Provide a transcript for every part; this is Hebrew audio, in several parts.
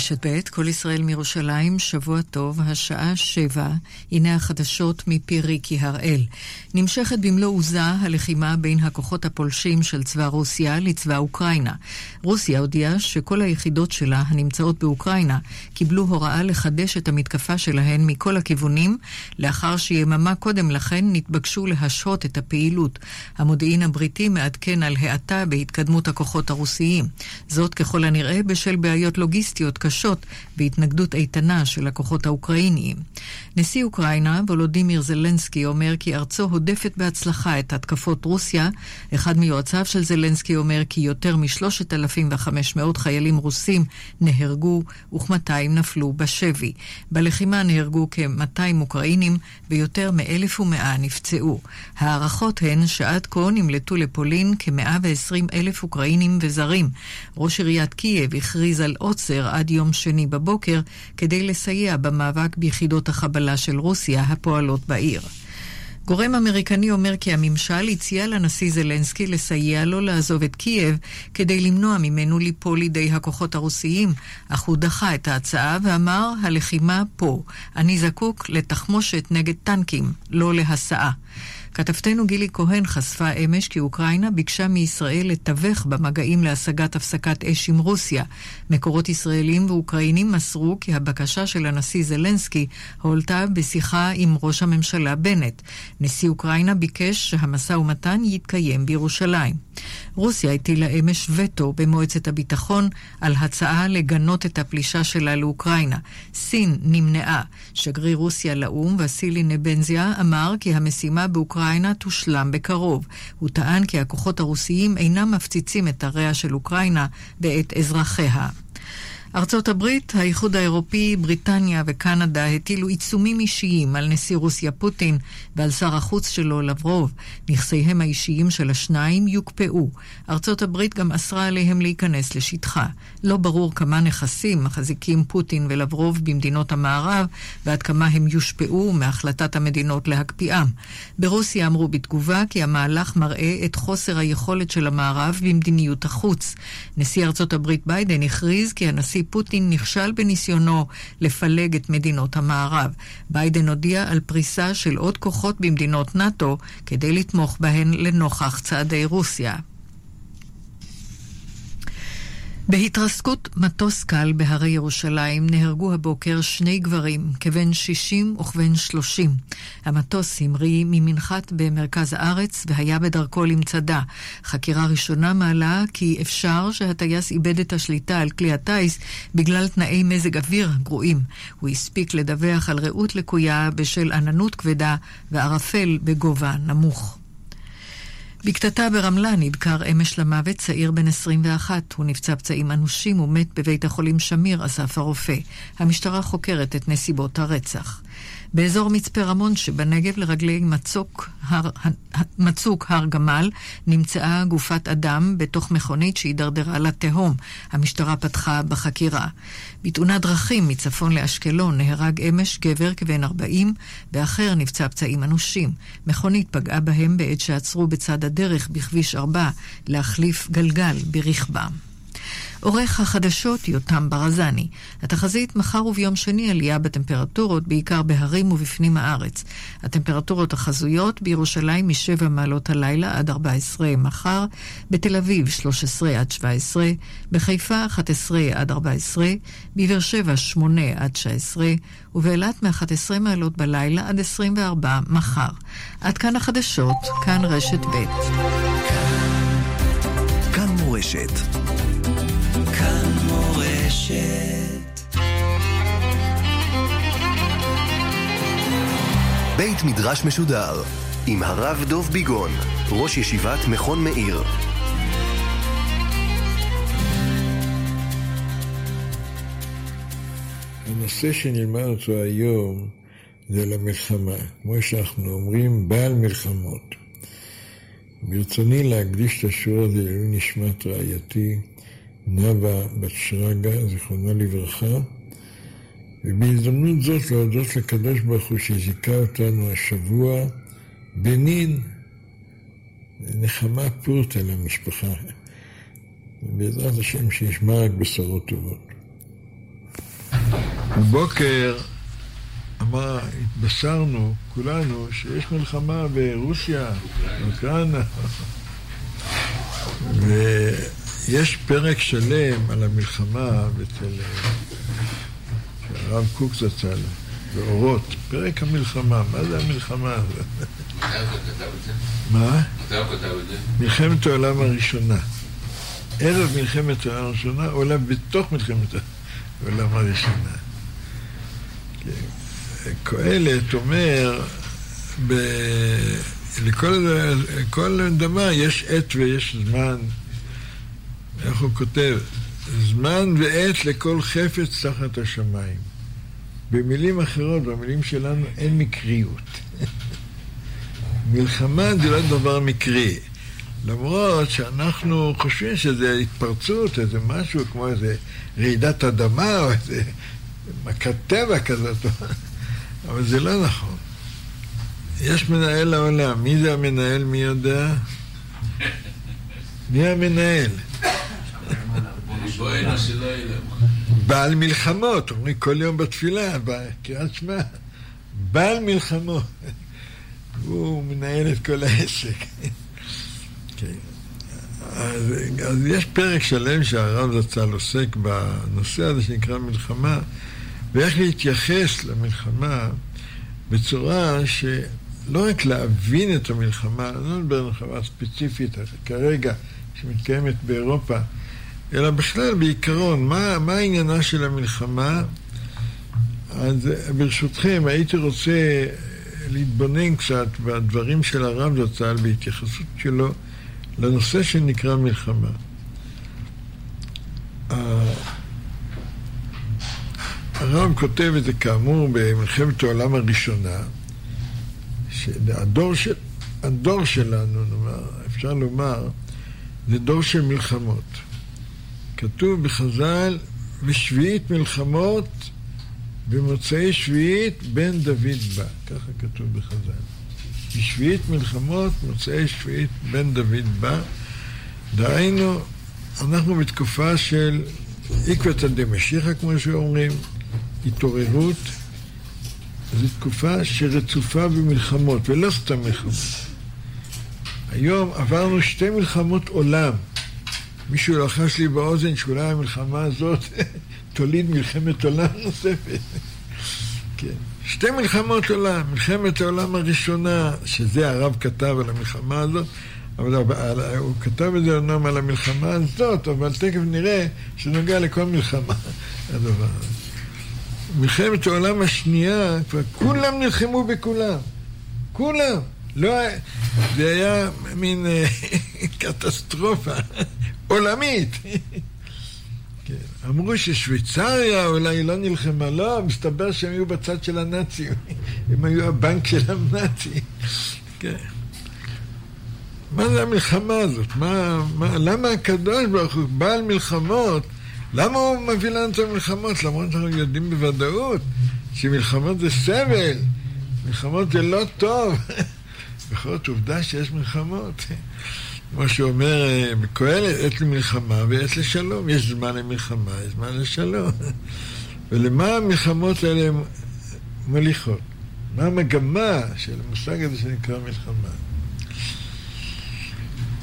רשת ב', כל ישראל מירושלים, שבוע טוב, השעה שבע, הנה החדשות מפי ריקי הראל. נמשכת במלוא עוזה הלחימה בין הכוחות הפולשים של צבא רוסיה לצבא אוקראינה. רוסיה הודיעה שכל היחידות שלה הנמצאות באוקראינה קיבלו הוראה לחדש את המתקפה שלהן מכל הכיוונים, לאחר שיממה קודם לכן נתבקשו להשהות את הפעילות. המודיעין הבריטי מעדכן על האטה בהתקדמות הכוחות הרוסיים. זאת ככל הנראה בשל בעיות לוגיסטיות קשות והתנגדות איתנה של הכוחות האוקראיניים. נשיא אוקראינה, וולודימיר זלנסקי, אומר כי ארצו הודפת בהצלחה את התקפות רוסיה. אחד מיועציו של זלנסקי אומר כי יותר מ-3,500 חיילים רוסים נהרגו וכ-200 נפלו בשבי. בלחימה נהרגו כ-200 אוקראינים ויותר מ-1,100 נפצעו. הערכות הן שעד כה נמלטו לפולין כ-120 אלף אוקראינים וזרים. ראש עיריית קייב הכריז על עוצר עד יום שני בבוקר כדי לסייע במאבק ביחידות החבלה של רוסיה הפועלות בעיר. גורם אמריקני אומר כי הממשל הציע לנשיא זלנסקי לסייע לו לעזוב את קייב כדי למנוע ממנו ליפול לידי הכוחות הרוסיים, אך הוא דחה את ההצעה ואמר, הלחימה פה. אני זקוק לתחמושת נגד טנקים, לא להסעה. כתבתנו גילי כהן חשפה אמש כי אוקראינה ביקשה מישראל לתווך במגעים להשגת הפסקת אש עם רוסיה. מקורות ישראלים ואוקראינים מסרו כי הבקשה של הנשיא זלנסקי הועלתה בשיחה עם ראש הממשלה בנט. נשיא אוקראינה ביקש שהמשא ומתן יתקיים בירושלים. רוסיה הטילה אמש וטו במועצת הביטחון על הצעה לגנות את הפלישה שלה לאוקראינה. סין נמנעה. שגריר רוסיה לאו"ם, וסילי נבנזיה, אמר כי המשימה באוקראינה תושלם בקרוב. הוא טען כי הכוחות הרוסיים אינם מפציצים את עריה של אוקראינה בעת אזרחיה. ארצות הברית, האיחוד האירופי, בריטניה וקנדה הטילו עיצומים אישיים על נשיא רוסיה פוטין ועל שר החוץ שלו לברוב. נכסיהם האישיים של השניים יוקפאו. ארצות הברית גם אסרה עליהם להיכנס לשטחה. לא ברור כמה נכסים מחזיקים פוטין ולברוב במדינות המערב ועד כמה הם יושפעו מהחלטת המדינות להקפיאם. ברוסיה אמרו בתגובה כי המהלך מראה את חוסר היכולת של המערב במדיניות החוץ. נשיא ארצות הברית ביידן הכריז כי הנשיא הנשיא פוטין נכשל בניסיונו לפלג את מדינות המערב. ביידן הודיע על פריסה של עוד כוחות במדינות נאט"ו כדי לתמוך בהן לנוכח צעדי רוסיה. בהתרסקות מטוס קל בהרי ירושלים נהרגו הבוקר שני גברים, כבן 60 וכבן 30. המטוס המריא ממנחת במרכז הארץ והיה בדרכו למצדה. חקירה ראשונה מעלה כי אפשר שהטייס איבד את השליטה על כלי הטיס בגלל תנאי מזג אוויר גרועים. הוא הספיק לדווח על רעות לקויה בשל עננות כבדה וערפל בגובה נמוך. בקטטה ברמלה נדקר אמש למוות צעיר בן 21. הוא נפצע פצעים אנושים ומת בבית החולים שמיר, אסף הרופא. המשטרה חוקרת את נסיבות הרצח. באזור מצפה רמון שבנגב לרגלי מצוק הר, מצוק הר גמל נמצאה גופת אדם בתוך מכונית שהידרדרה לתהום. המשטרה פתחה בחקירה. בתאונת דרכים מצפון לאשקלון נהרג אמש גבר כבן 40 ואחר נפצע פצעים אנושים. מכונית פגעה בהם בעת שעצרו בצד הדרך בכביש 4 להחליף גלגל ברכבם. עורך החדשות יותם ברזני. התחזית מחר וביום שני עלייה בטמפרטורות, בעיקר בהרים ובפנים הארץ. הטמפרטורות החזויות בירושלים מ-7 מעלות הלילה עד 14 מחר, בתל אביב 13 עד 17, בחיפה 11 עד 14, בבאר שבע 8 עד 19, ובאילת מ-11 מעלות בלילה עד 24 מחר. עד כאן החדשות, כאן רשת ב'. כאן מורשת. כאן מורשת. בית מדרש משודר עם הרב דוב ביגון, ראש ישיבת מכון מאיר. הנושא שנלמד אותו היום זה למלחמה. כמו שאנחנו אומרים, בעל מלחמות. ברצוני להקדיש את השיעור הזה לעילוי נשמת רעייתי, נאוה בת שרגא, זיכרונה לברכה, ובהזדמנות זאת להודות לקדוש ברוך הוא שזיכה אותנו השבוע בנין, נחמה פורטה למשפחה. בעזרת השם שישמע רק בשורות טובות. בבוקר אמר, התבשרנו כולנו שיש מלחמה ברוסיה, אוקראינה. ויש פרק שלם על המלחמה אצל הרב קוק זצ"ל, באורות, פרק המלחמה, מה זה המלחמה הזאת? מה? מלחמת העולם הראשונה. ערב מלחמת העולם הראשונה, עולה בתוך מלחמת העולם הראשונה. קהלת אומר, ב... לכל כל דבר יש עת ויש זמן. איך הוא כותב? זמן ועת לכל חפץ תחת השמיים. במילים אחרות, במילים שלנו, אין מקריות. מלחמה זה לא דבר מקרי. למרות שאנחנו חושבים שזה התפרצות, איזה משהו כמו איזה רעידת אדמה או איזה מכת טבע כזאת, אבל זה לא נכון. יש מנהל לעולם, מי זה המנהל? מי יודע? מי המנהל? בעל מלחמות, אומרים כל יום בתפילה, בקריאת שמע, בעל מלחמות. הוא מנהל את כל העסק. כן. אז, אז יש פרק שלם שהרב זצ"ל עוסק בנושא הזה שנקרא מלחמה, ואיך להתייחס למלחמה בצורה שלא רק להבין את המלחמה, לא מדבר על מלחמה ספציפית כרגע שמתקיימת באירופה, אלא בכלל, בעיקרון, מה, מה עניינה של המלחמה? אז ברשותכם, הייתי רוצה להתבונן קצת בדברים של הרב זצ"ל בהתייחסות שלו לנושא שנקרא מלחמה. הרב כותב את זה כאמור במלחמת העולם הראשונה, שהדור של, הדור שלנו, נאמר, אפשר לומר, זה דור של מלחמות. כתוב בחז"ל, ושביעית מלחמות במוצאי שביעית בן דוד בא, ככה כתוב בחז"ל. בשביעית מלחמות, מוצאי שביעית בן דוד בא. דהיינו, אנחנו בתקופה של עקבתא דמשיחא, כמו שאומרים, התעוררות. זו תקופה שרצופה במלחמות, ולא סתם מלחמות. היום עברנו שתי מלחמות עולם. מישהו לחש לי באוזן שאולי המלחמה הזאת תוליד מלחמת עולם נוספת. כן. שתי מלחמות עולם, מלחמת העולם הראשונה, שזה הרב כתב על המלחמה הזאת, אבל הוא כתב את זה אומנם על המלחמה הזאת, אבל תכף נראה שנוגע לכל מלחמה, הדבר הזה. מלחמת העולם השנייה, כבר כולם נלחמו בכולם. כולם. לא, זה היה מין אה, קטסטרופה עולמית. כן. אמרו ששוויצריה אולי לא נלחמה, לא, מסתבר שהם היו בצד של הנאצים, הם היו הבנק של הנאצים. כן. מה זה המלחמה הזאת? מה, מה, למה הקדוש ברוך הוא בעל מלחמות? למה הוא מביא לנו את המלחמות? למרות שאנחנו יודעים בוודאות שמלחמות זה סבל, מלחמות זה לא טוב. בכל זאת עובדה שיש מלחמות. כמו שאומר אה, קהלת, עת למלחמה ועת לשלום. יש זמן למלחמה, יש זמן לשלום. ולמה המלחמות האלה מוליכות? מה המגמה של המושג הזה שנקרא מלחמה?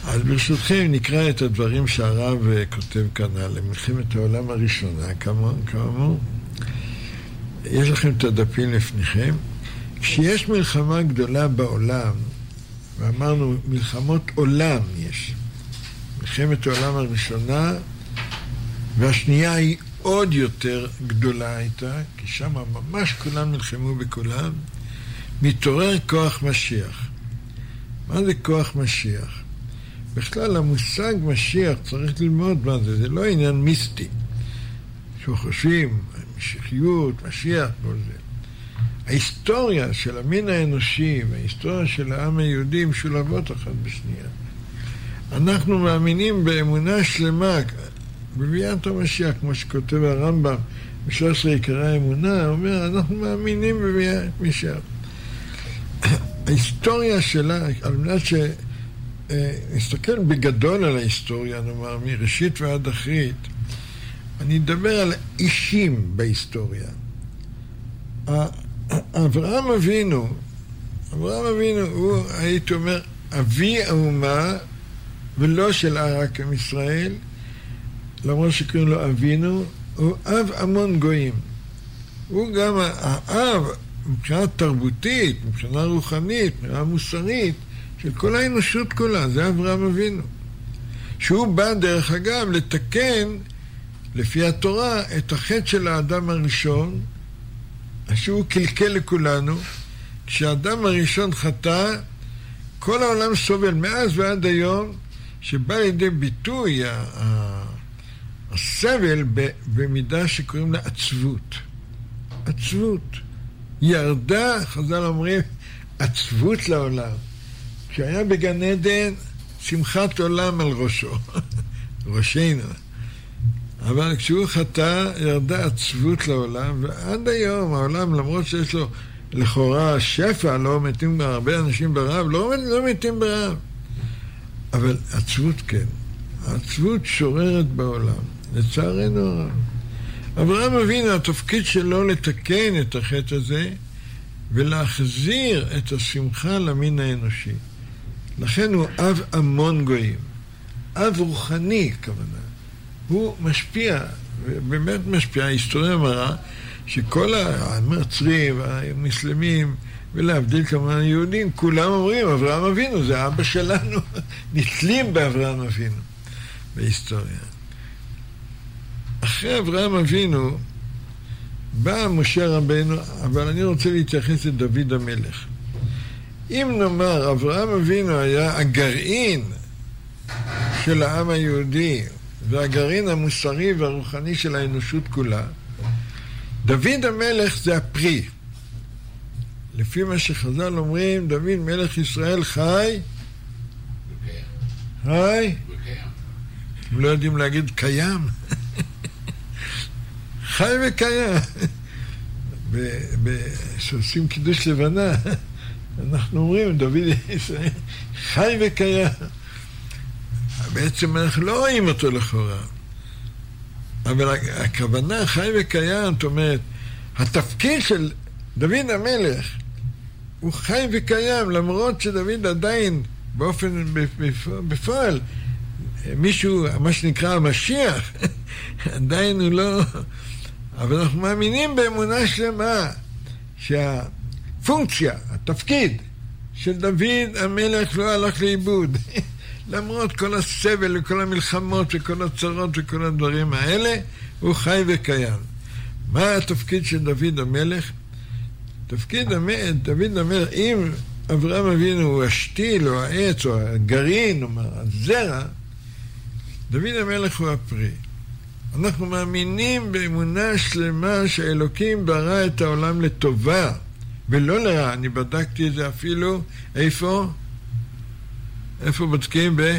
אז ברשותכם נקרא את הדברים שהרב אה, כותב כאן על מלחמת העולם הראשונה, כאמור. יש לכם את הדפים לפניכם. כשיש מלחמה גדולה בעולם, ואמרנו, מלחמות עולם יש. מלחמת העולם הראשונה, והשנייה היא עוד יותר גדולה הייתה, כי שם ממש כולם נלחמו בכולם, מתעורר כוח משיח. מה זה כוח משיח? בכלל, המושג משיח, צריך ללמוד מה זה, זה לא עניין מיסטי. שחושבים, משיחיות, משיח, כל זה. ההיסטוריה של המין האנושי וההיסטוריה של העם היהודי משולבות אחת בשנייה. אנחנו מאמינים באמונה שלמה בביאת המשיח, כמו שכותב הרמב"ם ב-13 עיקרי האמונה, הוא אומר, אנחנו מאמינים בביאת משיח. ההיסטוריה שלה, על מנת שנסתכל בגדול על ההיסטוריה, נאמר, מראשית ועד אחרית, אני אדבר על אישים בהיסטוריה. אברהם אבינו, אברהם אבינו הוא, הייתי אומר, אבי האומה ולא של רק עם ישראל, למרות שקוראים לו אבינו, הוא אב המון גויים. הוא גם האב מבחינה תרבותית, מבחינה רוחנית, מבחינה מוסרית, של כל האנושות כולה, זה אברהם אבינו. שהוא בא, דרך אגב, לתקן, לפי התורה, את החטא של האדם הראשון, שהוא קלקל לכולנו. כשהאדם הראשון חטא, כל העולם סובל מאז ועד היום, שבא לידי ביטוי הסבל במידה שקוראים לה עצבות. עצבות. ירדה, חז"ל אומרים, עצבות לעולם. כשהיה בגן עדן, שמחת עולם על ראשו, ראשנו. אבל כשהוא חטא, ירדה עצבות לעולם, ועד היום העולם, למרות שיש לו לכאורה שפע, לא מתים הרבה אנשים ברעב, לא, לא מתים ברעב. אבל עצבות כן. העצבות שוררת בעולם, לצערנו הרב. אברהם אבינו, התפקיד שלו לתקן את החטא הזה ולהחזיר את השמחה למין האנושי. לכן הוא אב המון גויים. אב רוחני, כוונה. הוא משפיע, באמת משפיע. ההיסטוריה מראה שכל הנוצרים והמוסלמים, ולהבדיל כמובן יהודים, כולם אומרים, אברהם אבינו, זה אבא שלנו. נתלים באברהם אבינו בהיסטוריה. אחרי אברהם אבינו בא משה רבנו, אבל אני רוצה להתייחס לדוד המלך. אם נאמר אברהם אבינו היה הגרעין של העם היהודי והגרעין המוסרי והרוחני של האנושות כולה, דוד המלך זה הפרי. לפי מה שחז"ל אומרים, דוד מלך ישראל חי, חי, הם לא יודעים להגיד קיים. חי וקיים. כשעושים קידוש לבנה, אנחנו אומרים, דוד ישראל חי וקיים. בעצם אנחנו לא רואים אותו לכאורה. אבל הכוונה חי וקיים, זאת אומרת, התפקיד של דוד המלך הוא חי וקיים, למרות שדוד עדיין באופן, בפועל, מישהו, מה שנקרא המשיח, עדיין הוא לא... אבל אנחנו מאמינים באמונה שלמה שהפונקציה, התפקיד של דוד המלך לא הלך לאיבוד. למרות כל הסבל וכל המלחמות וכל הצרות וכל הדברים האלה, הוא חי וקיים. מה התפקיד של דוד המלך? תפקיד המלך, דוד המלך, אם אברהם אבינו הוא השתיל או העץ או הגרעין, או הזרע, דוד המלך הוא הפרי. אנחנו מאמינים באמונה שלמה שהאלוקים ברא את העולם לטובה ולא לרע. אני בדקתי את זה אפילו, איפה? איפה בודקים? ב...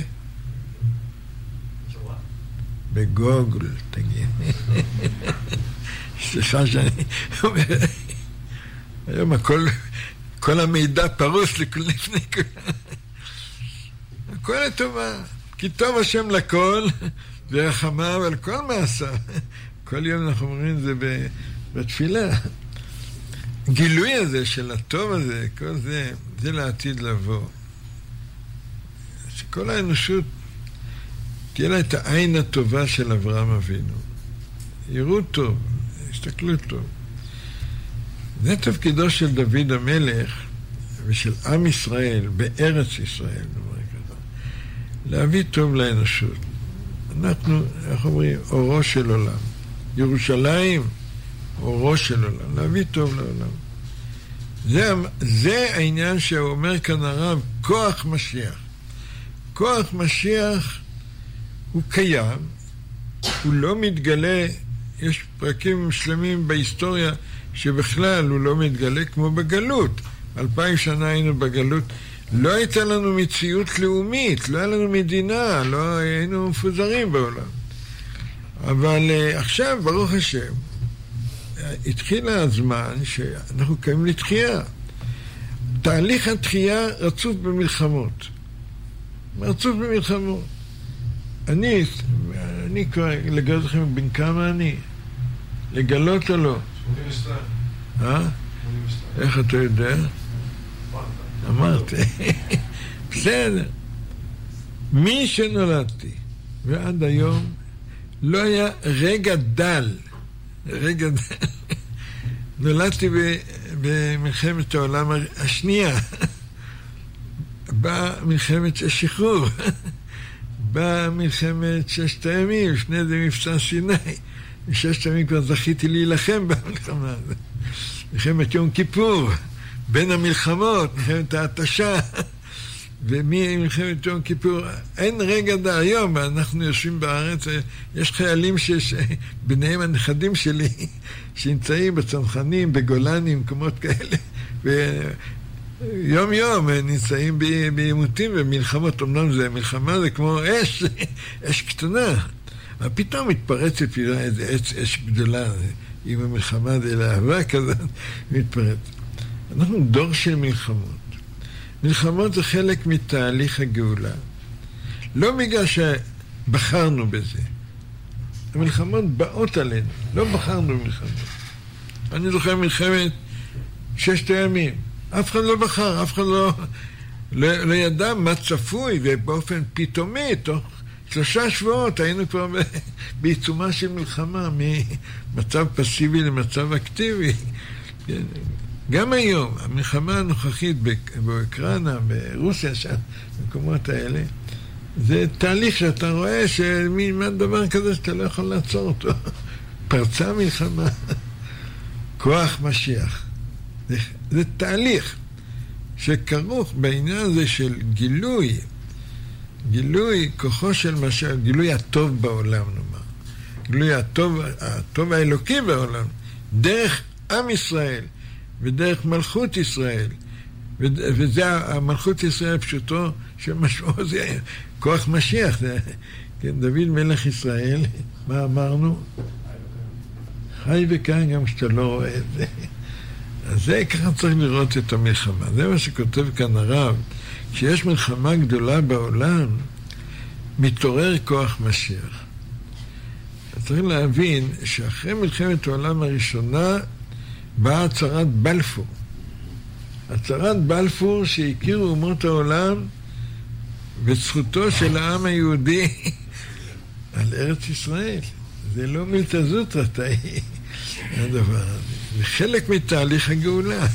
בגוגל, תגיד. סליחה שאני אומר, היום הכל, כל המידע פרוס לפני כולם. הכל לטובה. כי טוב השם לכל, ורחמיו על כל מעשיו. כל יום אנחנו אומרים את זה בתפילה. גילוי הזה של הטוב הזה, כל זה, זה לעתיד לבוא. שכל האנושות תהיה לה את העין הטובה של אברהם אבינו. יראו טוב, יסתכלו טוב. זה תפקידו של דוד המלך ושל עם ישראל בארץ ישראל, להביא טוב לאנושות. אנחנו, איך אומרים, אורו של עולם. ירושלים, אורו של עולם, להביא טוב לעולם. זה, זה העניין שאומר כאן הרב, כוח משיח. כוח משיח הוא קיים, הוא לא מתגלה, יש פרקים שלמים בהיסטוריה שבכלל הוא לא מתגלה כמו בגלות. אלפיים שנה היינו בגלות. לא הייתה לנו מציאות לאומית, לא היה לנו מדינה, לא היינו מפוזרים בעולם. אבל uh, עכשיו, ברוך השם, התחיל הזמן שאנחנו קיימים לתחייה. תהליך התחייה רצוף במלחמות. רצוף במלחמות. אני, אני כבר, לגלות לכם בן כמה אני? לגלות או לא? 82. אה? איך אתה יודע? אמרתי. בסדר. מי שנולדתי ועד היום לא היה רגע דל, רגע דל. נולדתי במלחמת העולם השנייה. באה מלחמת השחרור, באה מלחמת ששת הימים, לפני זה מבצע סיני. בששת הימים כבר זכיתי להילחם במלחמה הזאת. מלחמת יום כיפור, בין המלחמות, מלחמת ההתשה. וממלחמת יום כיפור, אין רגע דה היום, אנחנו יושבים בארץ, יש חיילים שיש, ביניהם הנכדים שלי, שנמצאים בצנחנים, בגולני, מקומות כאלה, ויום יום נמצאים בעימותים ומלחמות, אמנם זה מלחמה, זה כמו אש, אש קטנה, אבל פתאום מתפרצת פירה איזה אש, אש גדולה, עם המלחמה זה להבה כזאת, מתפרץ. אנחנו דור של מלחמות. מלחמות זה חלק מתהליך הגאולה. לא בגלל שבחרנו בזה. המלחמות באות עלינו, לא בחרנו במלחמות. אני זוכר מלחמת ששת הימים. אף אחד לא בחר, אף אחד לא, לא, לא ידע מה צפוי, ובאופן פתאומי, תוך שלושה שבועות היינו כבר בעיצומה של מלחמה, ממצב פסיבי למצב אקטיבי. גם היום, המלחמה הנוכחית באוקראינה, ברוסיה, שם, במקומות האלה, זה תהליך שאתה רואה שמין דבר כזה שאתה לא יכול לעצור אותו. פרצה מלחמה, כוח משיח. זה, תהליך שכרוך בעניין הזה של גילוי, גילוי כוחו של משיח, גילוי הטוב בעולם, נאמר. גילוי הטוב, הטוב האלוקי בעולם, דרך עם ישראל. ודרך מלכות ישראל. וזה המלכות ישראל פשוטו שמשמעו זה כוח משיח. כן, דוד מלך ישראל, מה אמרנו? חי וכאן גם כשאתה לא רואה את זה. זה ככה צריך לראות את המלחמה. זה מה שכותב כאן הרב. כשיש מלחמה גדולה בעולם, מתעורר כוח משיח. צריך להבין שאחרי מלחמת העולם הראשונה באה הצהרת בלפור. הצהרת בלפור שהכירו אומות העולם בזכותו של העם היהודי על ארץ ישראל. זה לא מילתא זוטרתא, הדבר הזה. זה חלק מתהליך הגאולה.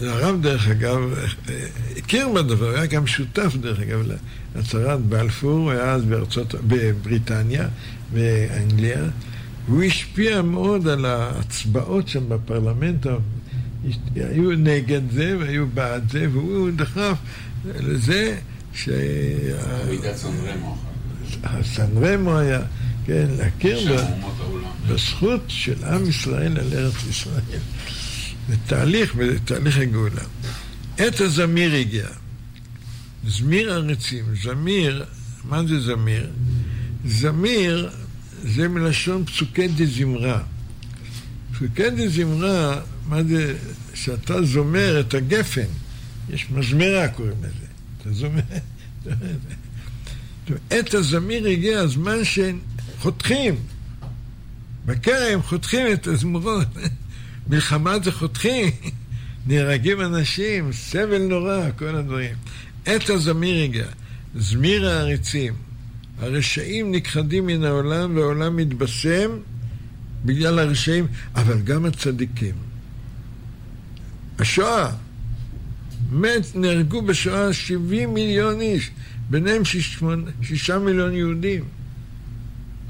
הרב, דרך אגב, הכיר בדבר, היה גם שותף, דרך אגב, להצהרת בלפור, הוא היה אז בארצות, בבריטניה, באנגליה. והוא השפיע מאוד על ההצבעות שם בפרלמנט, היו נגד זה והיו בעד זה, והוא דחף לזה ש... סן רמו היה, כן, להכיר בזכות של עם ישראל על ארץ ישראל. זה תהליך, וזה תהליך הגאולה. עת הזמיר הגיע. זמיר הרצים, זמיר, מה זה זמיר? זמיר זה מלשון פסוקי דזמרה. פסוקי דזמרה, מה זה, שאתה זומר את הגפן, יש מזמרה קוראים לזה. אתה זומר, עת הזמיר הגיע הזמן שחותכים. בכרם חותכים את הזמורות. מלחמה זה חותכים. נהרגים אנשים, סבל נורא, כל הדברים. עת הזמיר הגיע. זמיר העריצים. הרשעים נכחדים מן העולם והעולם מתבשם בגלל הרשעים, אבל גם הצדיקים. השואה, מת, נהרגו בשואה 70 מיליון איש, ביניהם שישה מיליון יהודים.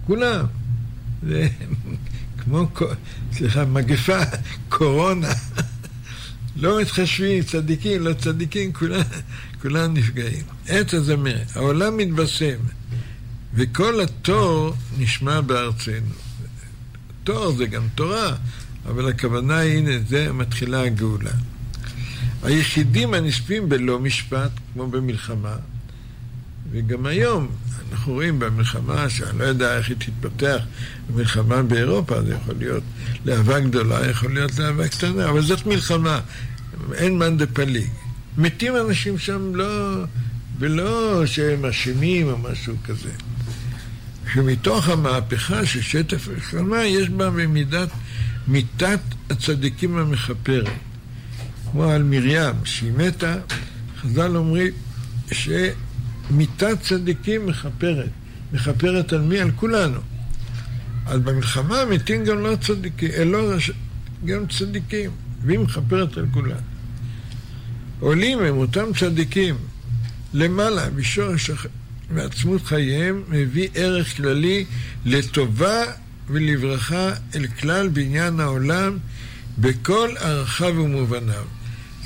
כולם. זה כמו, סליחה, מגפה, קורונה. לא מתחשבים, צדיקים, לא צדיקים, כולם, כולם נפגעים. עת הזמר, העולם מתבשם. וכל התור נשמע בארצנו. תור זה גם תורה, אבל הכוונה היא, הנה, זה מתחילה הגאולה. היחידים הנספים בלא משפט, כמו במלחמה, וגם היום אנחנו רואים במלחמה, שאני לא יודע איך היא תתפתח, במלחמה באירופה, זה יכול להיות להבה גדולה, יכול להיות להבה קטנה, אבל זאת מלחמה, אין מאן דפליג. מתים אנשים שם לא, ולא שהם אשמים או משהו כזה. שמתוך המהפכה של שטף מלחמה יש בה במידת מיתת הצדיקים המכפרת. כמו על מרים, שהיא מתה, חז"ל אומרים שמיתת צדיקים מכפרת. מכפרת על מי? על כולנו. אז במלחמה מתים גם לא צדיקים, לא גם צדיקים, והיא מכפרת על כולם. עולים הם אותם צדיקים למעלה, בשורש מעצמות חייהם, מביא ערך כללי לטובה ולברכה אל כלל בניין העולם בכל ערכיו ומובניו.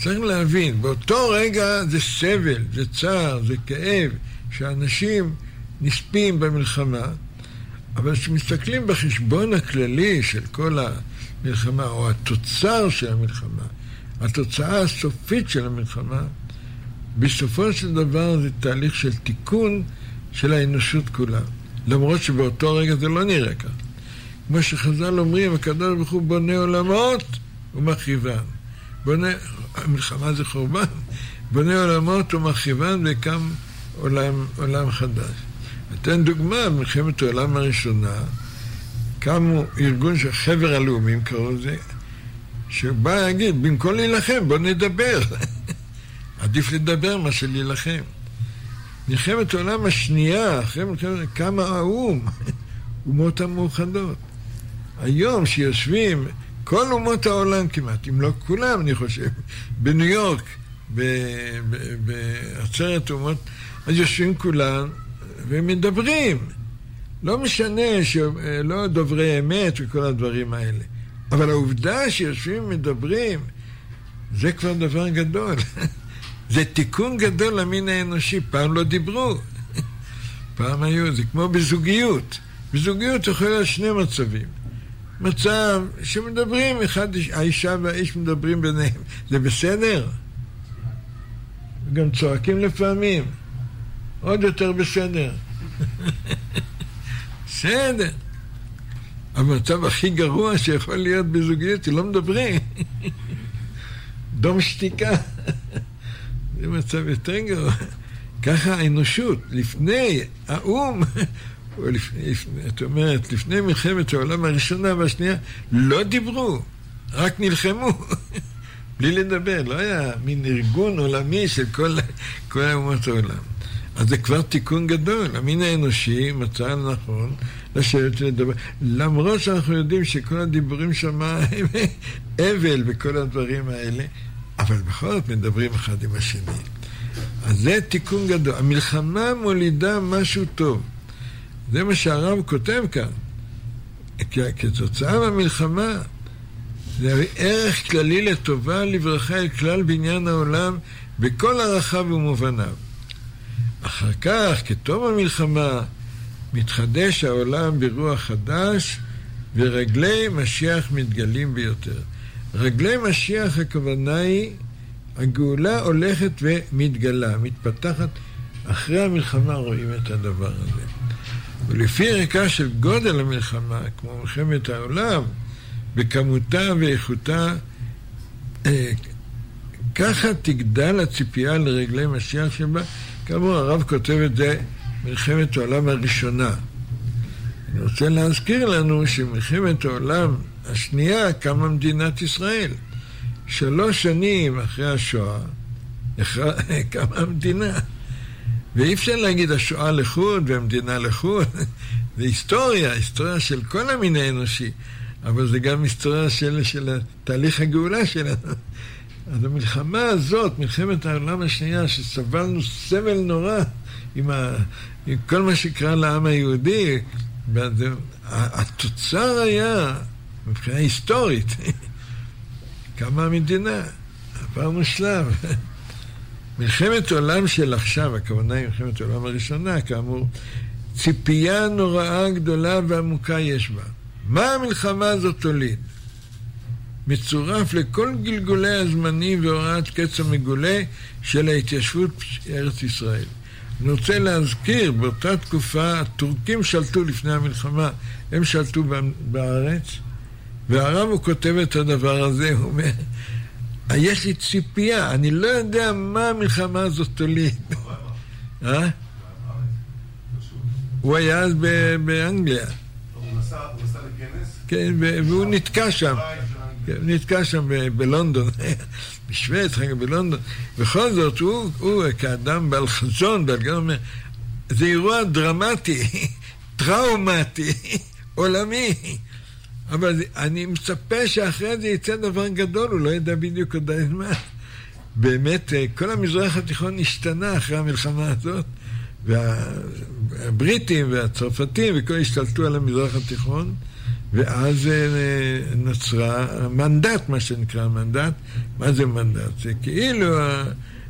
צריך להבין, באותו רגע זה סבל, זה צער, זה כאב, שאנשים נספים במלחמה, אבל כשמסתכלים בחשבון הכללי של כל המלחמה, או התוצר של המלחמה, התוצאה הסופית של המלחמה, בסופו של דבר זה תהליך של תיקון של האנושות כולה. למרות שבאותו רגע זה לא נראה כך. כמו שחז"ל אומרים, הקדוש ברוך הוא בונה עולמות ומחריבן. בונה, המלחמה זה חורבן, בונה עולמות ומחריבן וקם עולם, עולם חדש. אתן דוגמה, במלחמת העולם הראשונה קמו ארגון של חבר הלאומים, קראו לזה, שבא להגיד, במקום להילחם, בוא נדבר. עדיף לדבר מאשר להילחם. מלחמת העולם השנייה, אחרי מלחמת, קמה האו"ם, אומות המאוחדות. היום שיושבים כל אומות העולם כמעט, אם לא כולם, אני חושב, בניו יורק, בעצרת אומות, אז יושבים כולם ומדברים. לא משנה שלא דוברי אמת וכל הדברים האלה, אבל העובדה שיושבים ומדברים, זה כבר דבר גדול. זה תיקון גדול למין האנושי. פעם לא דיברו. פעם היו, זה כמו בזוגיות. בזוגיות יכול להיות שני מצבים. מצב שמדברים, אחד, האישה והאיש מדברים ביניהם. זה בסדר? גם צועקים לפעמים. עוד יותר בסדר. בסדר. המצב הכי גרוע שיכול להיות בזוגיות, לא מדברים. דום שתיקה. זה מצב יותר גרוע. ככה האנושות, לפני האו"ם, את אומרת, לפני מלחמת העולם הראשונה והשנייה, לא דיברו, רק נלחמו. בלי לדבר, לא היה מין ארגון עולמי של כל, כל אומות העולם. אז זה כבר תיקון גדול. המין האנושי מצא לנכון לשבת ולדבר. למרות שאנחנו יודעים שכל הדיבורים שם הם אבל וכל הדברים האלה, אבל בכל זאת מדברים אחד עם השני. אז זה תיקון גדול. המלחמה מולידה משהו טוב. זה מה שהרב כותב כאן. כתוצאה מהמלחמה, זה ערך כללי לטובה, לברכה אל כלל בניין העולם בכל ערכיו ומובניו. אחר כך, כתום המלחמה, מתחדש העולם ברוח חדש, ורגלי משיח מתגלים ביותר. רגלי משיח הכוונה היא, הגאולה הולכת ומתגלה, מתפתחת. אחרי המלחמה רואים את הדבר הזה. ולפי ערכה של גודל המלחמה, כמו מלחמת העולם, בכמותה ואיכותה, אה, ככה תגדל הציפייה לרגלי משיח שבה. כאמור, הרב כותב את זה מלחמת העולם הראשונה. אני רוצה להזכיר לנו שמלחמת העולם השנייה קמה מדינת ישראל. שלוש שנים אחרי השואה קמה המדינה. ואי אפשר להגיד השואה לחוד והמדינה לחוד. זה היסטוריה, היסטוריה של כל המין האנושי, אבל זה גם היסטוריה של, של תהליך הגאולה שלנו. אז המלחמה הזאת, מלחמת העולם השנייה, שסבלנו סבל נורא עם, ה, עם כל מה שקרה לעם היהודי, התוצר היה, מבחינה היסטורית, קמה המדינה, עברנו שלב. מלחמת עולם של עכשיו, הכוונה היא מלחמת העולם הראשונה, כאמור, ציפייה נוראה גדולה ועמוקה יש בה. מה המלחמה הזאת תוליד? מצורף לכל גלגולי הזמנים והוראת קץ המגולה של ההתיישבות בארץ ישראל. אני רוצה להזכיר, באותה תקופה הטורקים שלטו לפני המלחמה, הם שלטו בארץ, והרב הוא כותב את הדבר הזה, הוא אומר, יש לי ציפייה, אני לא יודע מה המלחמה הזאת תוליד. אה? הוא היה אז באנגליה. הוא נסע לכנס? כן, והוא נתקע שם. כן, נתקע שם בלונדון, בשוויץ, בלונדון. בכל זאת, הוא, הוא כאדם בעל חזון, בעל זה אירוע דרמטי, טראומטי, עולמי. אבל אני מצפה שאחרי זה יצא דבר גדול, הוא לא ידע בדיוק עדיין מה. באמת, אה, כל המזרח התיכון השתנה אחרי המלחמה הזאת, והבריטים והצרפתים וכל השתלטו על המזרח התיכון, ואז אה, נוצרה המנדט, מה שנקרא המנדט. מה זה מנדט? זה כאילו,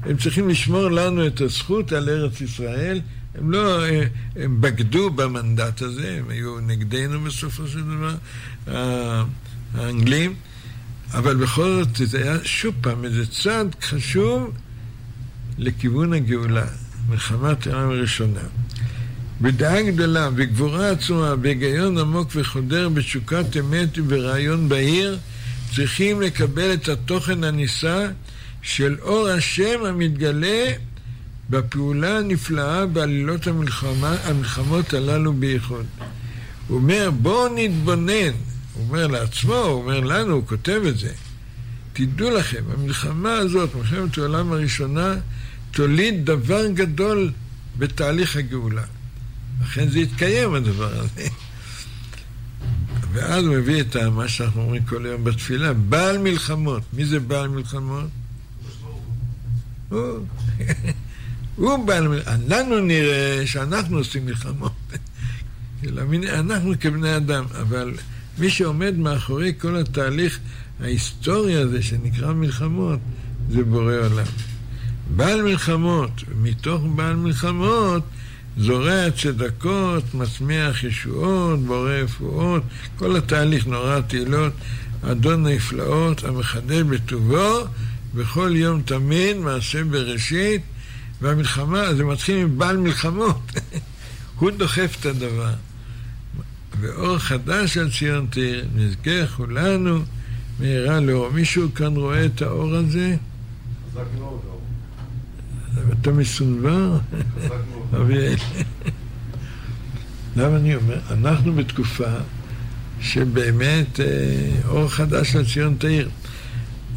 הם צריכים לשמור לנו את הזכות על ארץ ישראל. הם לא, אה, הם בגדו במנדט הזה, הם היו נגדנו בסופו של דבר, האנגלים. אבל בכל זאת זה היה שוב פעם איזה צעד חשוב לכיוון הגאולה, מלחמת העם הראשונה. בדעה גדולה, בגבורה עצומה, בהיגיון עמוק וחודר, בתשוקת אמת וברעיון בהיר, צריכים לקבל את התוכן הנישא של אור השם המתגלה בפעולה הנפלאה בעלילות המלחמה, המלחמות הללו בייחוד. הוא אומר, בואו נתבונן, הוא אומר לעצמו, הוא אומר לנו, הוא כותב את זה. תדעו לכם, המלחמה הזאת, מלחמת העולם הראשונה, תוליד דבר גדול בתהליך הגאולה. לכן זה יתקיים הדבר הזה. ואז הוא מביא את מה שאנחנו אומרים כל יום בתפילה, בעל מלחמות. מי זה בעל מלחמות? הוא. הוא בעל מלחמות. לנו נראה שאנחנו עושים מלחמות. אנחנו כבני אדם, אבל מי שעומד מאחורי כל התהליך ההיסטורי הזה שנקרא מלחמות, זה בורא עולם. בעל מלחמות, מתוך בעל מלחמות, זורע צדקות, מצמיח ישועות, בורא רפואות, כל התהליך נורא תהילות, אדון נפלאות, המחדל בטובו, בכל יום תמיד, מעשה בראשית, והמלחמה, זה מתחיל עם בעל מלחמות, הוא דוחף את הדבר. ואור חדש על ציון תאיר, נזכה כולנו מהרה לאור. מישהו כאן רואה את האור הזה? חזק מאוד האור. אתה מסונבר? אביאל. למה אני אומר? אנחנו בתקופה שבאמת אה, אור חדש על ציון תאיר.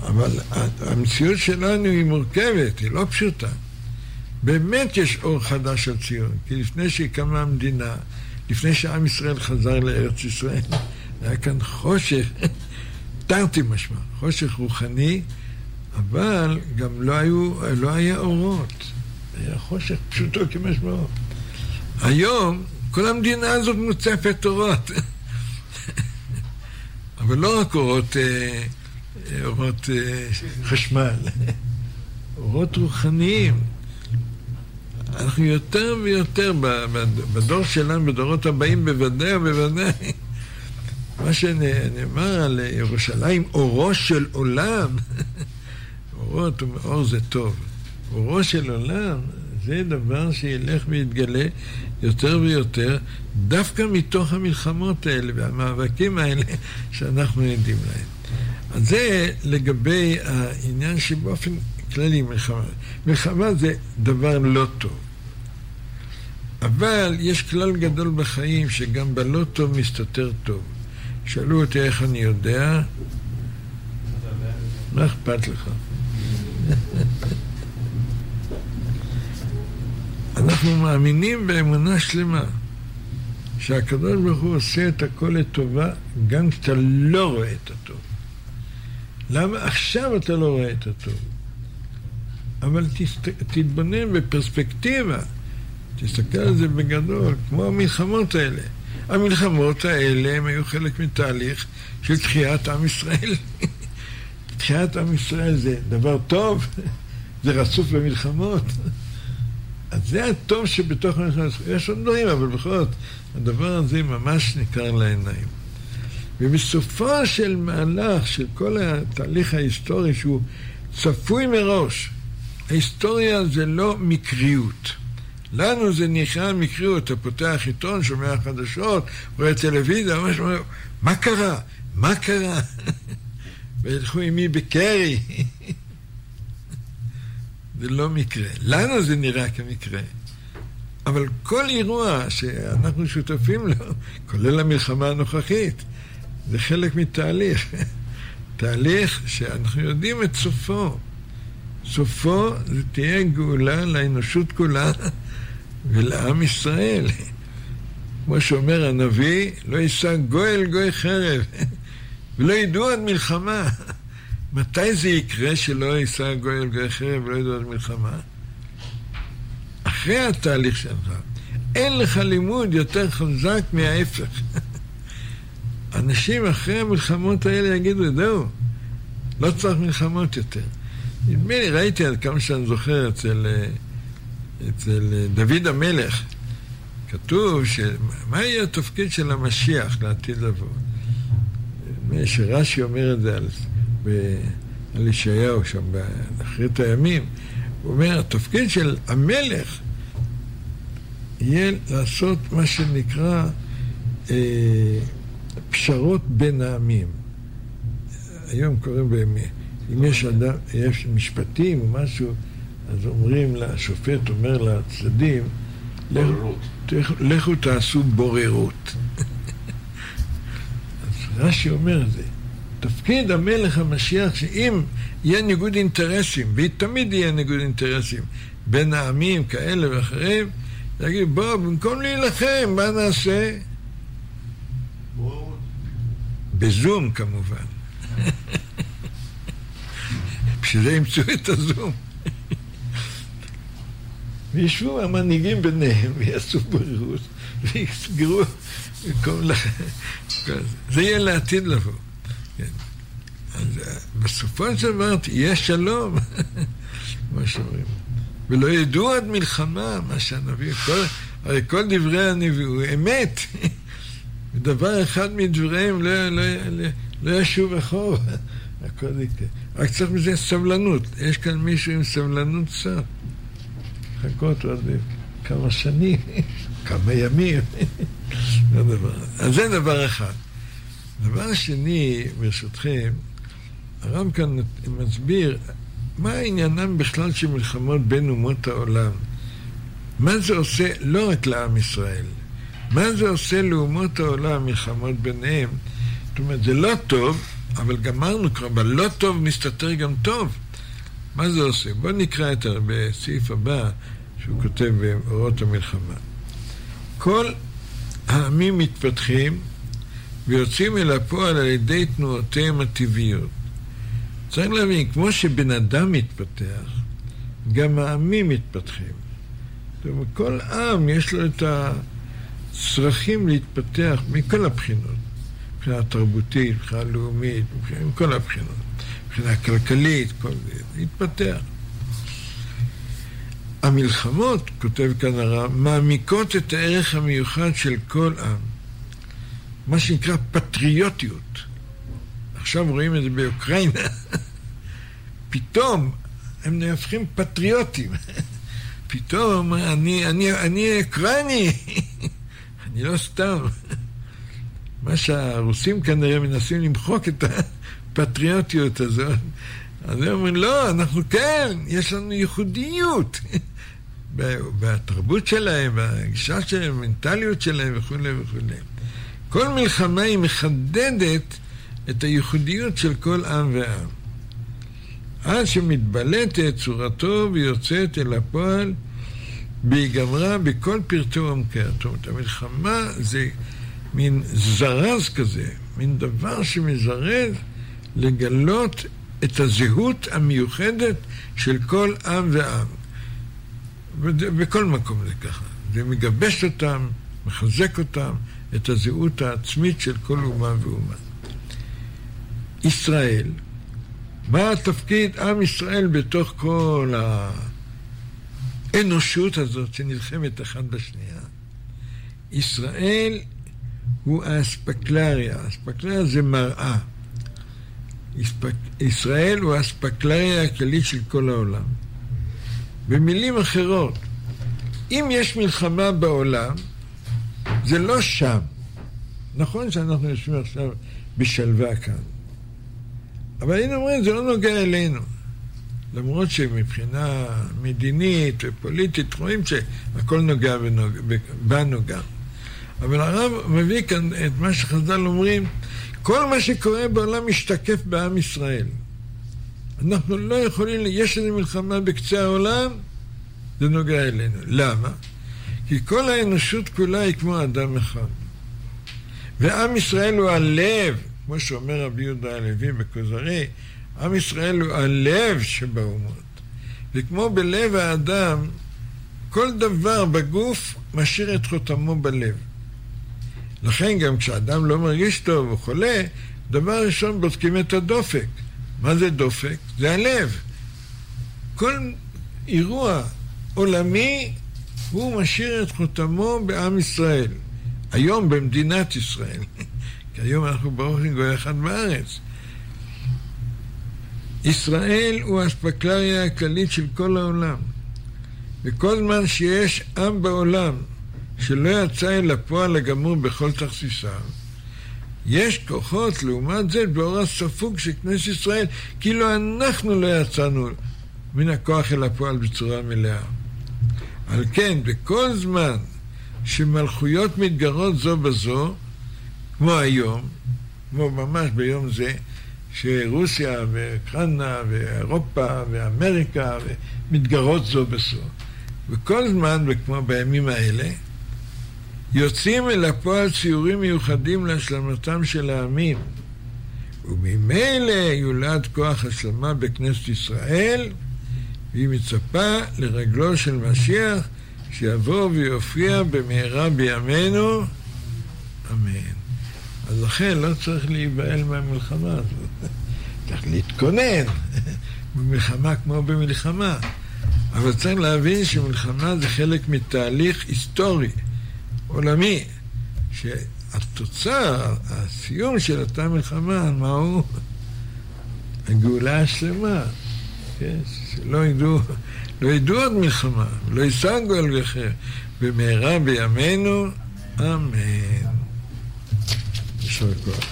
אבל המציאות שלנו היא מורכבת, היא לא פשוטה. באמת יש אור חדש על ציון, כי לפני שקמה המדינה, לפני שעם ישראל חזר לארץ ישראל, היה כאן חושך, תרתי משמע, חושך רוחני, אבל גם לא, היו, לא היה אורות. היה חושך פשוטו כמשמעו. היום כל המדינה הזאת מוצפת אורות. אבל לא רק אורות, אה, אורות אה, חשמל, אורות רוחניים. אנחנו יותר ויותר, בדור שלנו, בדורות הבאים, בוודאי ובוודאי, מה שנאמר על ירושלים, אורו של עולם, אורות, אור זה טוב. אורו של עולם זה דבר שילך ויתגלה יותר ויותר, דווקא מתוך המלחמות האלה והמאבקים האלה שאנחנו עדים להם. אז זה לגבי העניין שבאופן כללי מלחמה. מלחמה זה דבר לא טוב. אבל יש כלל גדול בחיים שגם בלא טוב מסתתר טוב. שאלו אותי איך אני יודע, מה אכפת לך? אנחנו מאמינים באמונה שלמה שהקדוש ברוך הוא עושה את הכל לטובה גם כשאתה לא רואה את הטוב. למה עכשיו אתה לא רואה את הטוב? אבל תסת... תתבונן בפרספקטיבה, תסתכל על זה בגדול, כמו המלחמות האלה. המלחמות האלה הם היו חלק מתהליך של תחיית עם ישראל. תחיית עם ישראל זה דבר טוב, זה רצוף במלחמות. אז זה הטוב שבתוך המלחמה, יש עוד דברים, אבל בכל זאת, הדבר הזה ממש ניכר לעיניים. ובסופו של מהלך, של כל התהליך ההיסטורי שהוא צפוי מראש, ההיסטוריה זה לא מקריות. לנו זה נקרא מקריות, אתה פותח עיתון, שומע חדשות, רואה טלוויזיה, ממש אומר, מה קרה? מה קרה? וילכו עימי בקרי. זה לא מקרה. לנו זה נראה כמקרה. אבל כל אירוע שאנחנו שותפים לו, כולל המלחמה הנוכחית, זה חלק מתהליך. תהליך שאנחנו יודעים את סופו. סופו זה תהיה גאולה לאנושות כולה ולעם ישראל. כמו שאומר הנביא, לא יישא גוי אל גוי חרב, ולא ידעו עד מלחמה. מתי זה יקרה שלא יישא גוי אל גוי חרב ולא ידעו עד מלחמה? אחרי התהליך שלך. אין לך לימוד יותר חזק מההפך. אנשים אחרי המלחמות האלה יגידו, זהו, לא צריך מלחמות יותר. נדמה לי, ראיתי עד כמה שאני זוכר אצל, אצל דוד המלך, כתוב שמה יהיה התפקיד של המשיח לעתיד לבוא. נדמה לי שרש"י אומר את זה על, על ישעיהו שם באחרית הימים. הוא אומר, התפקיד של המלך יהיה לעשות מה שנקרא אה, פשרות בין העמים. היום קוראים באמת, אם יש אדם, יש משפטים או משהו, אז אומרים לשופט, אומר לצדדים, לכו תעשו בוררות. אז רש"י אומר זה. תפקיד המלך המשיח, שאם יהיה ניגוד אינטרסים, ותמיד יהיה ניגוד אינטרסים בין העמים כאלה ואחרים, יגיד, בוא, במקום להילחם, מה נעשה? בזום כמובן. בשביל זה ימצאו את הזום. וישבו המנהיגים ביניהם ויעשו ברירות ויסגרו במקום לח... זה יהיה לעתיד לבוא. כן. אז בסופו של דבר תהיה שלום, כמו שאומרים. ולא ידעו עד מלחמה, מה שהנביא, כל, הרי כל דברי הנביא הוא אמת. ודבר אחד מדבריהם לא, לא, לא, לא ישוב אחורה. הכל יקרה. רק צריך מזה סבלנות. יש כאן מישהו עם סבלנות קצת. לחכות עוד כמה שנים, כמה ימים. אז זה דבר אחד. דבר שני, ברשותכם, הרב כאן מסביר מה עניינם בכלל של מלחמות בין אומות העולם? מה זה עושה לא רק לעם ישראל? מה זה עושה לאומות העולם, מלחמות ביניהם? זאת אומרת, זה לא טוב, אבל גמרנו כבר, בלא טוב מסתתר גם טוב. מה זה עושה? בואו נקרא את בסעיף הבא שהוא כותב באורות המלחמה. כל העמים מתפתחים ויוצאים אל הפועל על ידי תנועותיהם הטבעיות. צריך להבין, כמו שבן אדם מתפתח, גם העמים מתפתחים. זאת אומרת, כל עם יש לו את הצרכים להתפתח מכל הבחינות. מבחינה תרבותית, מבחינה לאומית, מכל הבחינות. מבחינה כלכלית, כל זה, להתפתח. המלחמות, כותב כאן הרב, מעמיקות את הערך המיוחד של כל עם. מה שנקרא פטריוטיות. עכשיו רואים את זה באוקראינה. פתאום הם נהפכים פטריוטים. פתאום אני, אני, אני אוקראיני, אני לא סתם. מה שהרוסים כנראה מנסים למחוק את הפטריוטיות הזאת. אז הם אומרים, לא, אנחנו כן, יש לנו ייחודיות. בתרבות שלהם, בגישה שלהם, במנטליות שלהם וכולי וכולי. כל מלחמה היא מחדדת את הייחודיות של כל עם ועם. עד שמתבלטת צורתו ויוצאת אל הפועל בהיגמרה בכל פרטי עומקה. זאת אומרת, המלחמה זה מין זרז כזה, מין דבר שמזרז לגלות את הזהות המיוחדת של כל עם ועם. בכל מקום זה ככה. זה מגבש אותם, מחזק אותם, את הזהות העצמית של כל אומה ואומה. ישראל, מה התפקיד עם ישראל בתוך כל האנושות הזאת שנלחמת אחד בשנייה? ישראל הוא האספקלריה, האספקלריה זה מראה. ישראל הוא האספקלריה הכללית של כל העולם. במילים אחרות, אם יש מלחמה בעולם, זה לא שם. נכון שאנחנו יושבים עכשיו בשלווה כאן, אבל היינו אומרים, זה לא נוגע אלינו. למרות שמבחינה מדינית ופוליטית רואים שהכל נוגע בנו גם. אבל הרב מביא כאן את מה שחז"ל אומרים, כל מה שקורה בעולם משתקף בעם ישראל. אנחנו לא יכולים, יש איזו מלחמה בקצה העולם, זה נוגע אלינו. למה? כי כל האנושות כולה היא כמו אדם אחד. ועם ישראל הוא הלב, כמו שאומר רבי יהודה הלוי בכוזרי, עם ישראל הוא הלב שבאומות. וכמו בלב האדם, כל דבר בגוף משאיר את חותמו בלב. לכן גם כשאדם לא מרגיש טוב, הוא חולה, דבר ראשון בודקים את הדופק. מה זה דופק? זה הלב. כל אירוע עולמי, הוא משאיר את חותמו בעם ישראל. היום במדינת ישראל. כי היום אנחנו ברוך גוי אחד בארץ. ישראל הוא האספקלריה הכללית של כל העולם. וכל זמן שיש עם בעולם שלא יצא אל הפועל הגמור בכל תכסיסיו, יש כוחות, לעומת זה, באור הספוג של כנסת ישראל, כאילו אנחנו לא יצאנו מן הכוח אל הפועל בצורה מלאה. על כן, בכל זמן שמלכויות מתגרות זו בזו, כמו היום, כמו ממש ביום זה, שרוסיה ואוקראינה ואירופה ואמריקה מתגרות זו בזו. וכל זמן, וכמו בימים האלה, יוצאים אל הפועל ציורים מיוחדים להשלמתם של העמים. וממילא יולד כוח השלמה בכנסת ישראל, והיא מצפה לרגלו של משיח שיבוא ויופיע במהרה בימינו, אמן. אז לכן לא צריך להיבהל מהמלחמה הזאת. צריך להתכונן במלחמה כמו במלחמה. אבל צריך להבין שמלחמה זה חלק מתהליך היסטורי, עולמי, שהתוצר, הסיום של אותה מלחמה, מהו? הגאולה השלמה. כן? שלא ידעו, לא ידעו עוד מלחמה, לא ישגו על גחר. במהרה בימינו, אמן. יישר כוח.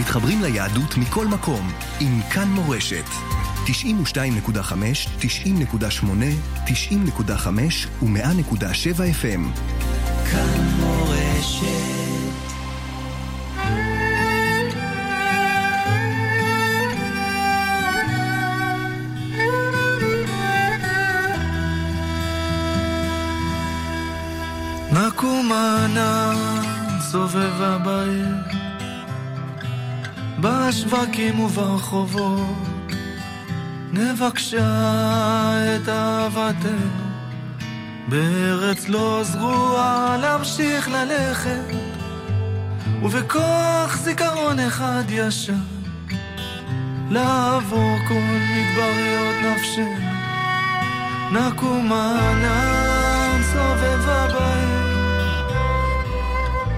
מתחברים ליהדות מכל מקום עם כאן מורשת. 92.5, 90.8, 90.5 ו-100.7 FM. כאן מורשת נקומה נא סובבה בעיר, בשווקים וברחובות, נבקשה את אהבתנו, בארץ לא זרועה להמשיך ללכת, ובכוח זיכרון אחד ישר, לעבור כל מדבריות נפשנו, נקומה נא סובבה בעיר.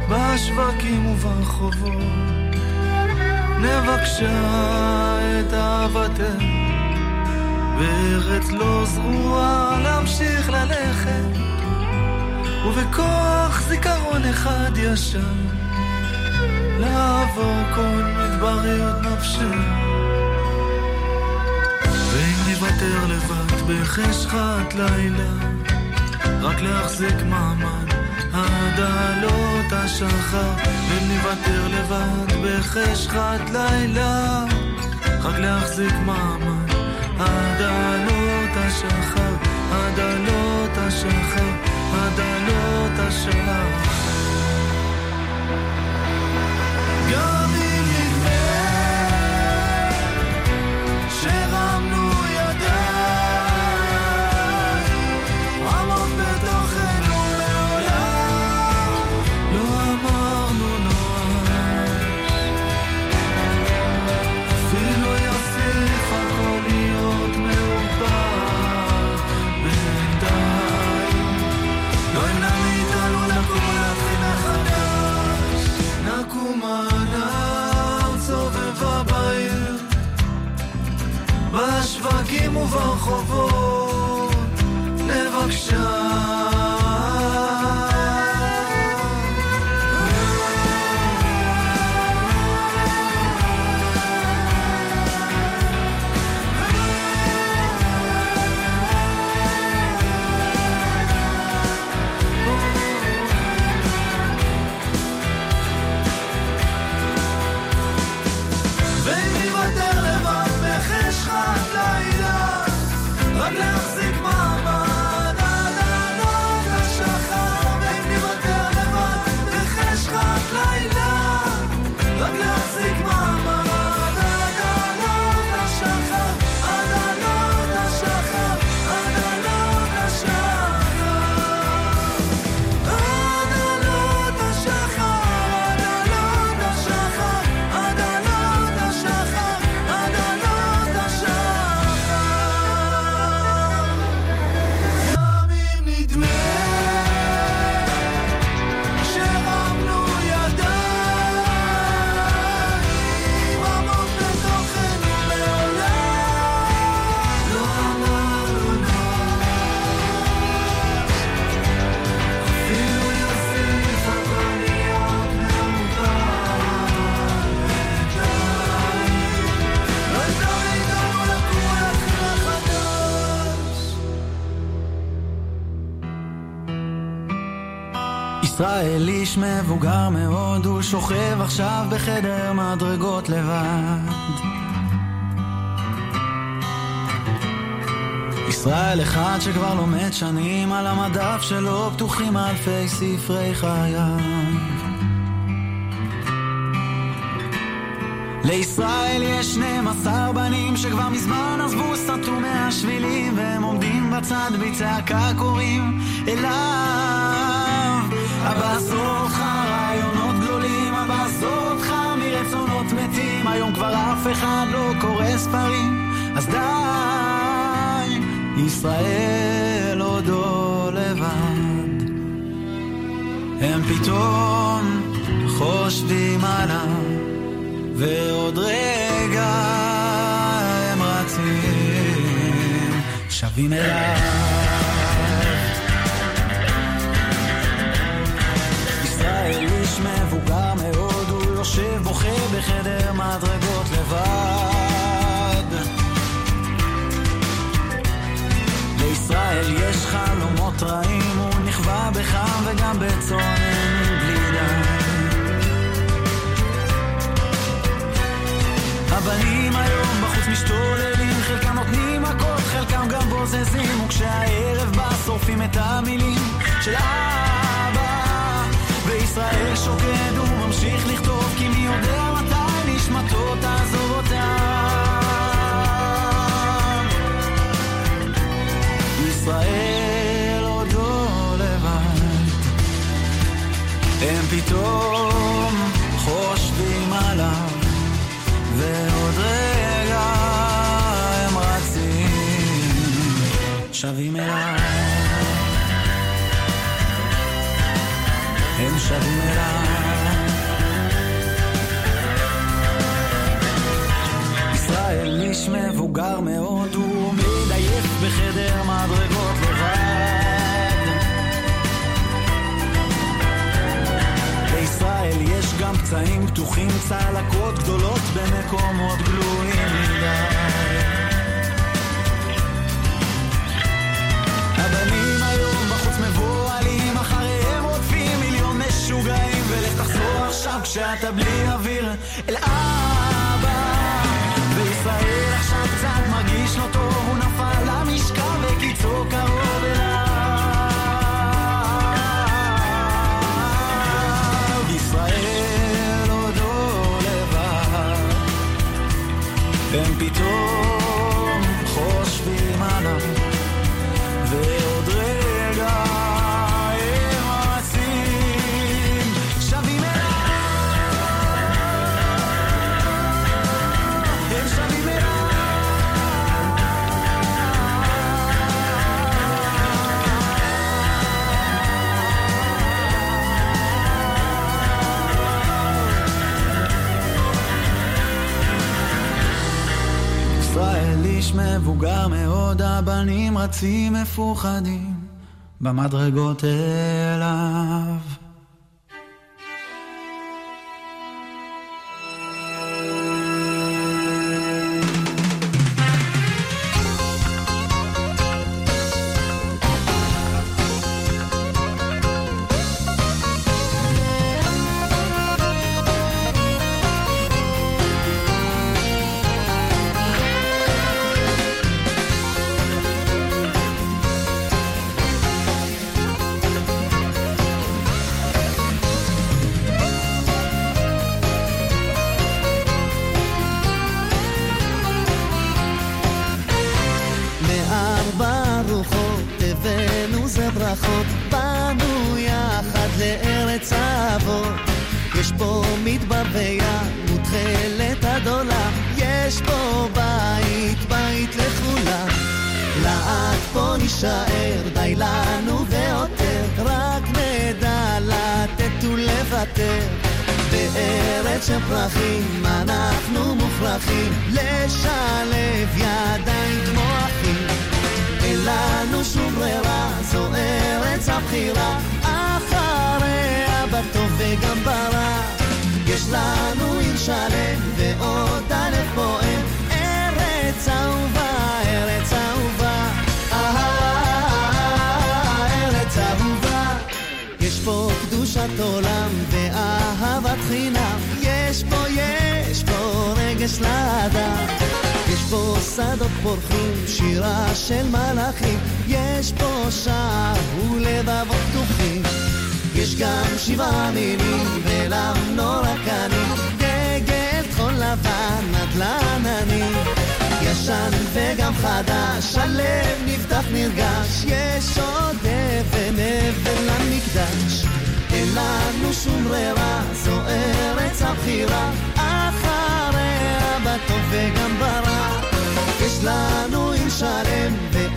בשווקים וברחובות, נבקשה את אהבתנו, בארץ לא זרועה להמשיך ללכת, ובכוח זיכרון אחד ישר, לעבור כל מדבריות נפשנו. ואם נוותר לבד בחשכת לילה, רק להחזיק מעמד עד עלות השחר, אם נוותר לבד בחשכת לילה, רק להחזיק מעמד השחר, עד עלות השחר, עד עלות השחר. גם ישראל איש מבוגר מאוד, הוא שוכב עכשיו בחדר מדרגות לבד. ישראל אחד שכבר לומד שנים, על המדף שלו פתוחים אלפי ספרי חייו. לישראל יש 12 בנים שכבר מזמן עזבו סרטו מהשבילים והם עומדים בצד בצעקה קוראים אליו אותך רעיונות גדולים אותך מרצונות מתים. היום כבר אף אחד לא קורא ספרים אז די. ישראל עודו לבד. הם פתאום חושבים עליו ועוד רגע הם רצים, שבים אליו. בחדר מדרגות לבד. לישראל יש חלומות רעים, הוא נכווה בחם וגם בצונן בלי די. הבנים היום בחוץ משתוללים, חלקם נותנים מכות, חלקם גם בוזזים, וכשהערב בא שורפים את המילים של אבא. וישראל שוקד וממשיך לכתוב, כי מי יודע מתי נשמתו תעזוב אותם. ישראל עודו לבד, הם פתאום כשאתה בלי אוויר אל אבא. מבוגר מאוד, הבנים רצים מפוחדים במדרגות וגם ברע. יש לנו עם שלם ו...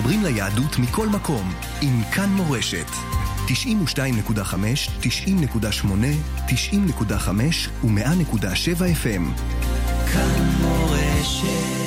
מתחברים ליהדות מכל מקום, עם כאן מורשת. 92.5, 90.8, 90.5 ו-100.7 FM. כאן מורשת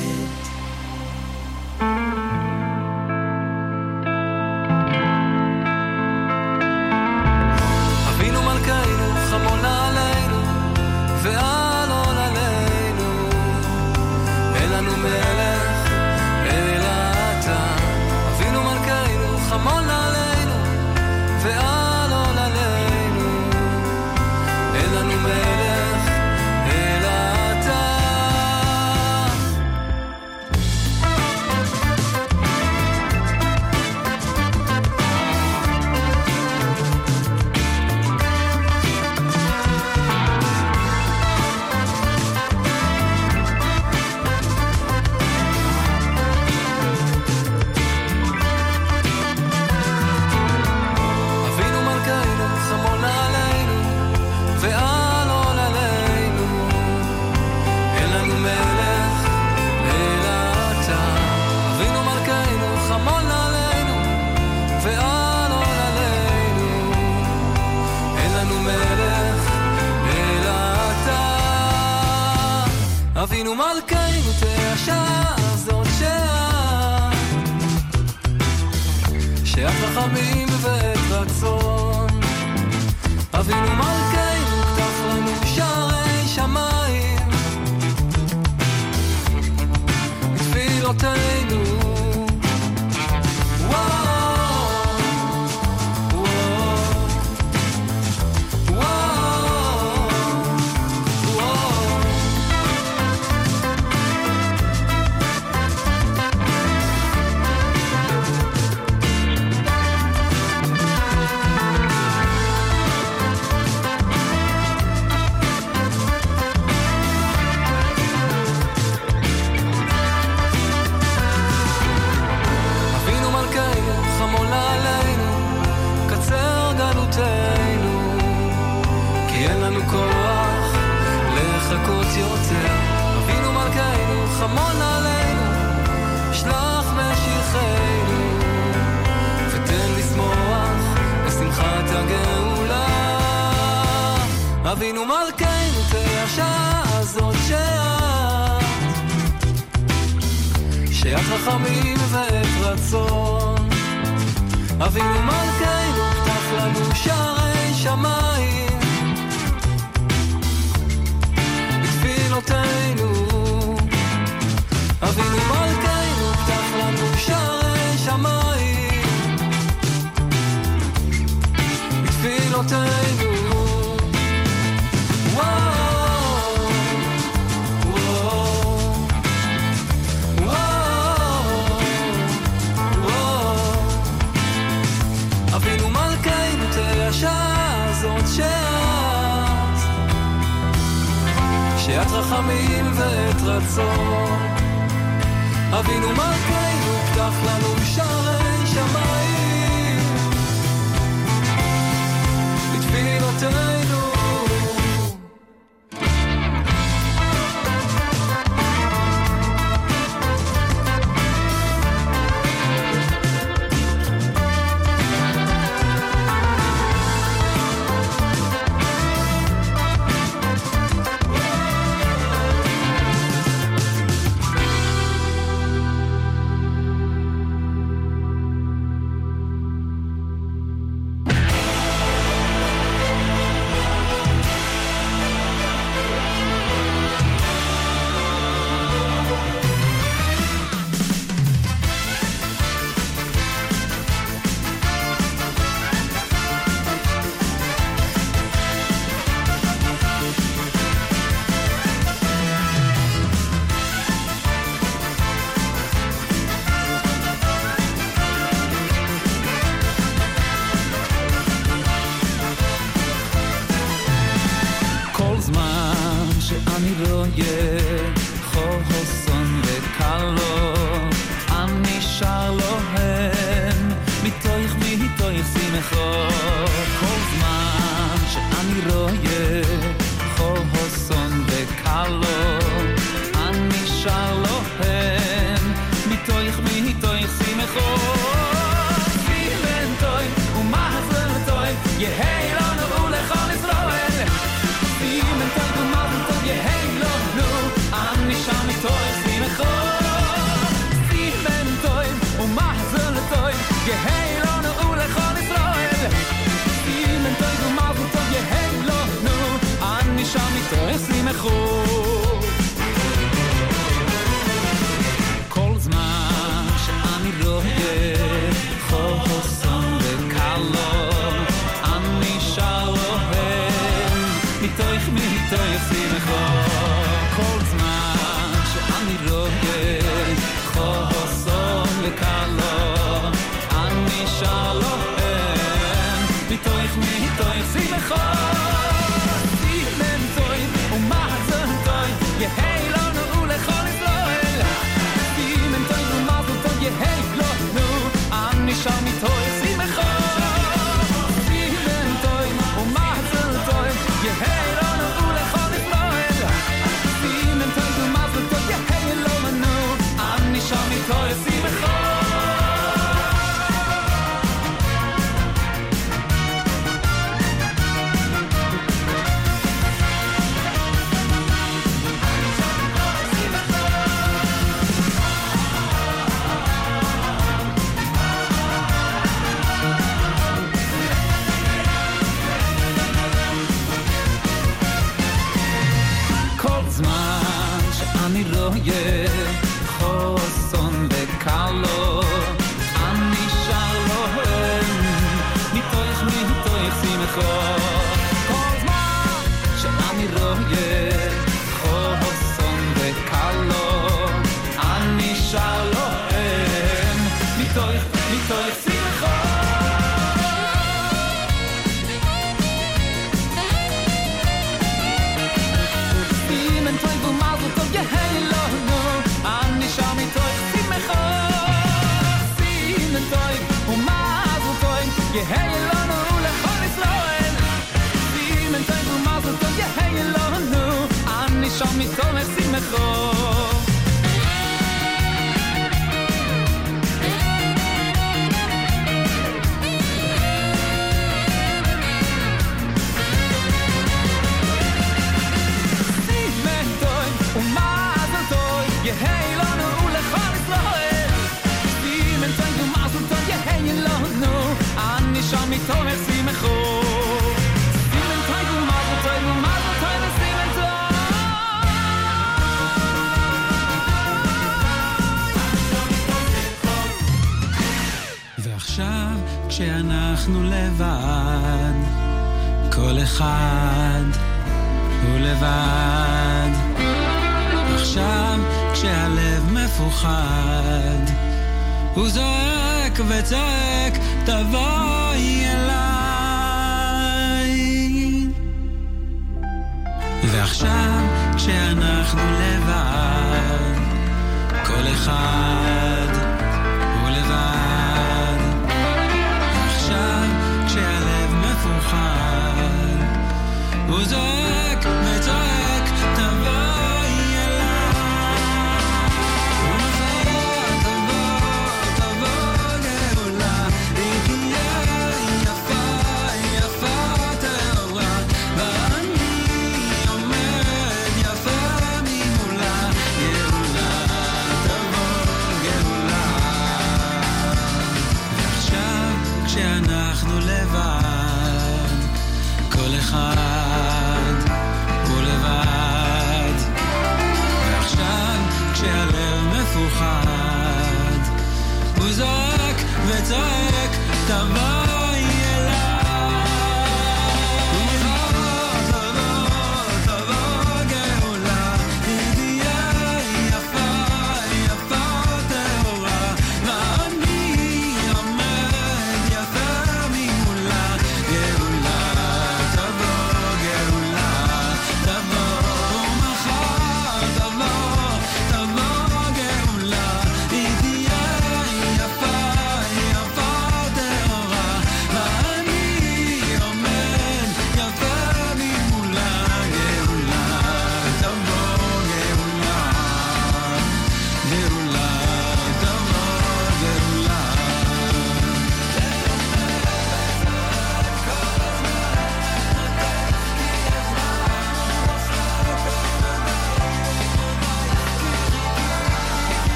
todo.